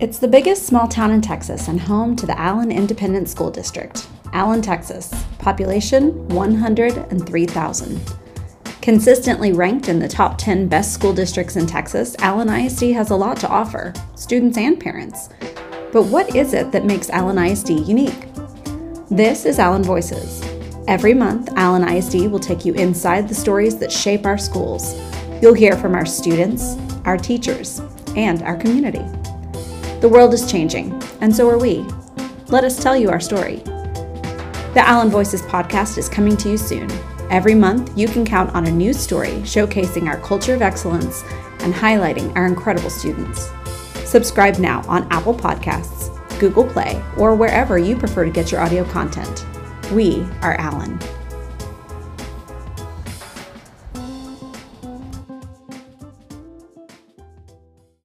It's the biggest small town in Texas and home to the Allen Independent School District. Allen, Texas. Population 103,000. Consistently ranked in the top 10 best school districts in Texas, Allen ISD has a lot to offer, students and parents. But what is it that makes Allen ISD unique? This is Allen Voices. Every month, Allen ISD will take you inside the stories that shape our schools. You'll hear from our students, our teachers, and our community. The world is changing, and so are we. Let us tell you our story. The Allen Voices podcast is coming to you soon. Every month, you can count on a new story showcasing our culture of excellence and highlighting our incredible students. Subscribe now on Apple Podcasts, Google Play, or wherever you prefer to get your audio content. We are Allen.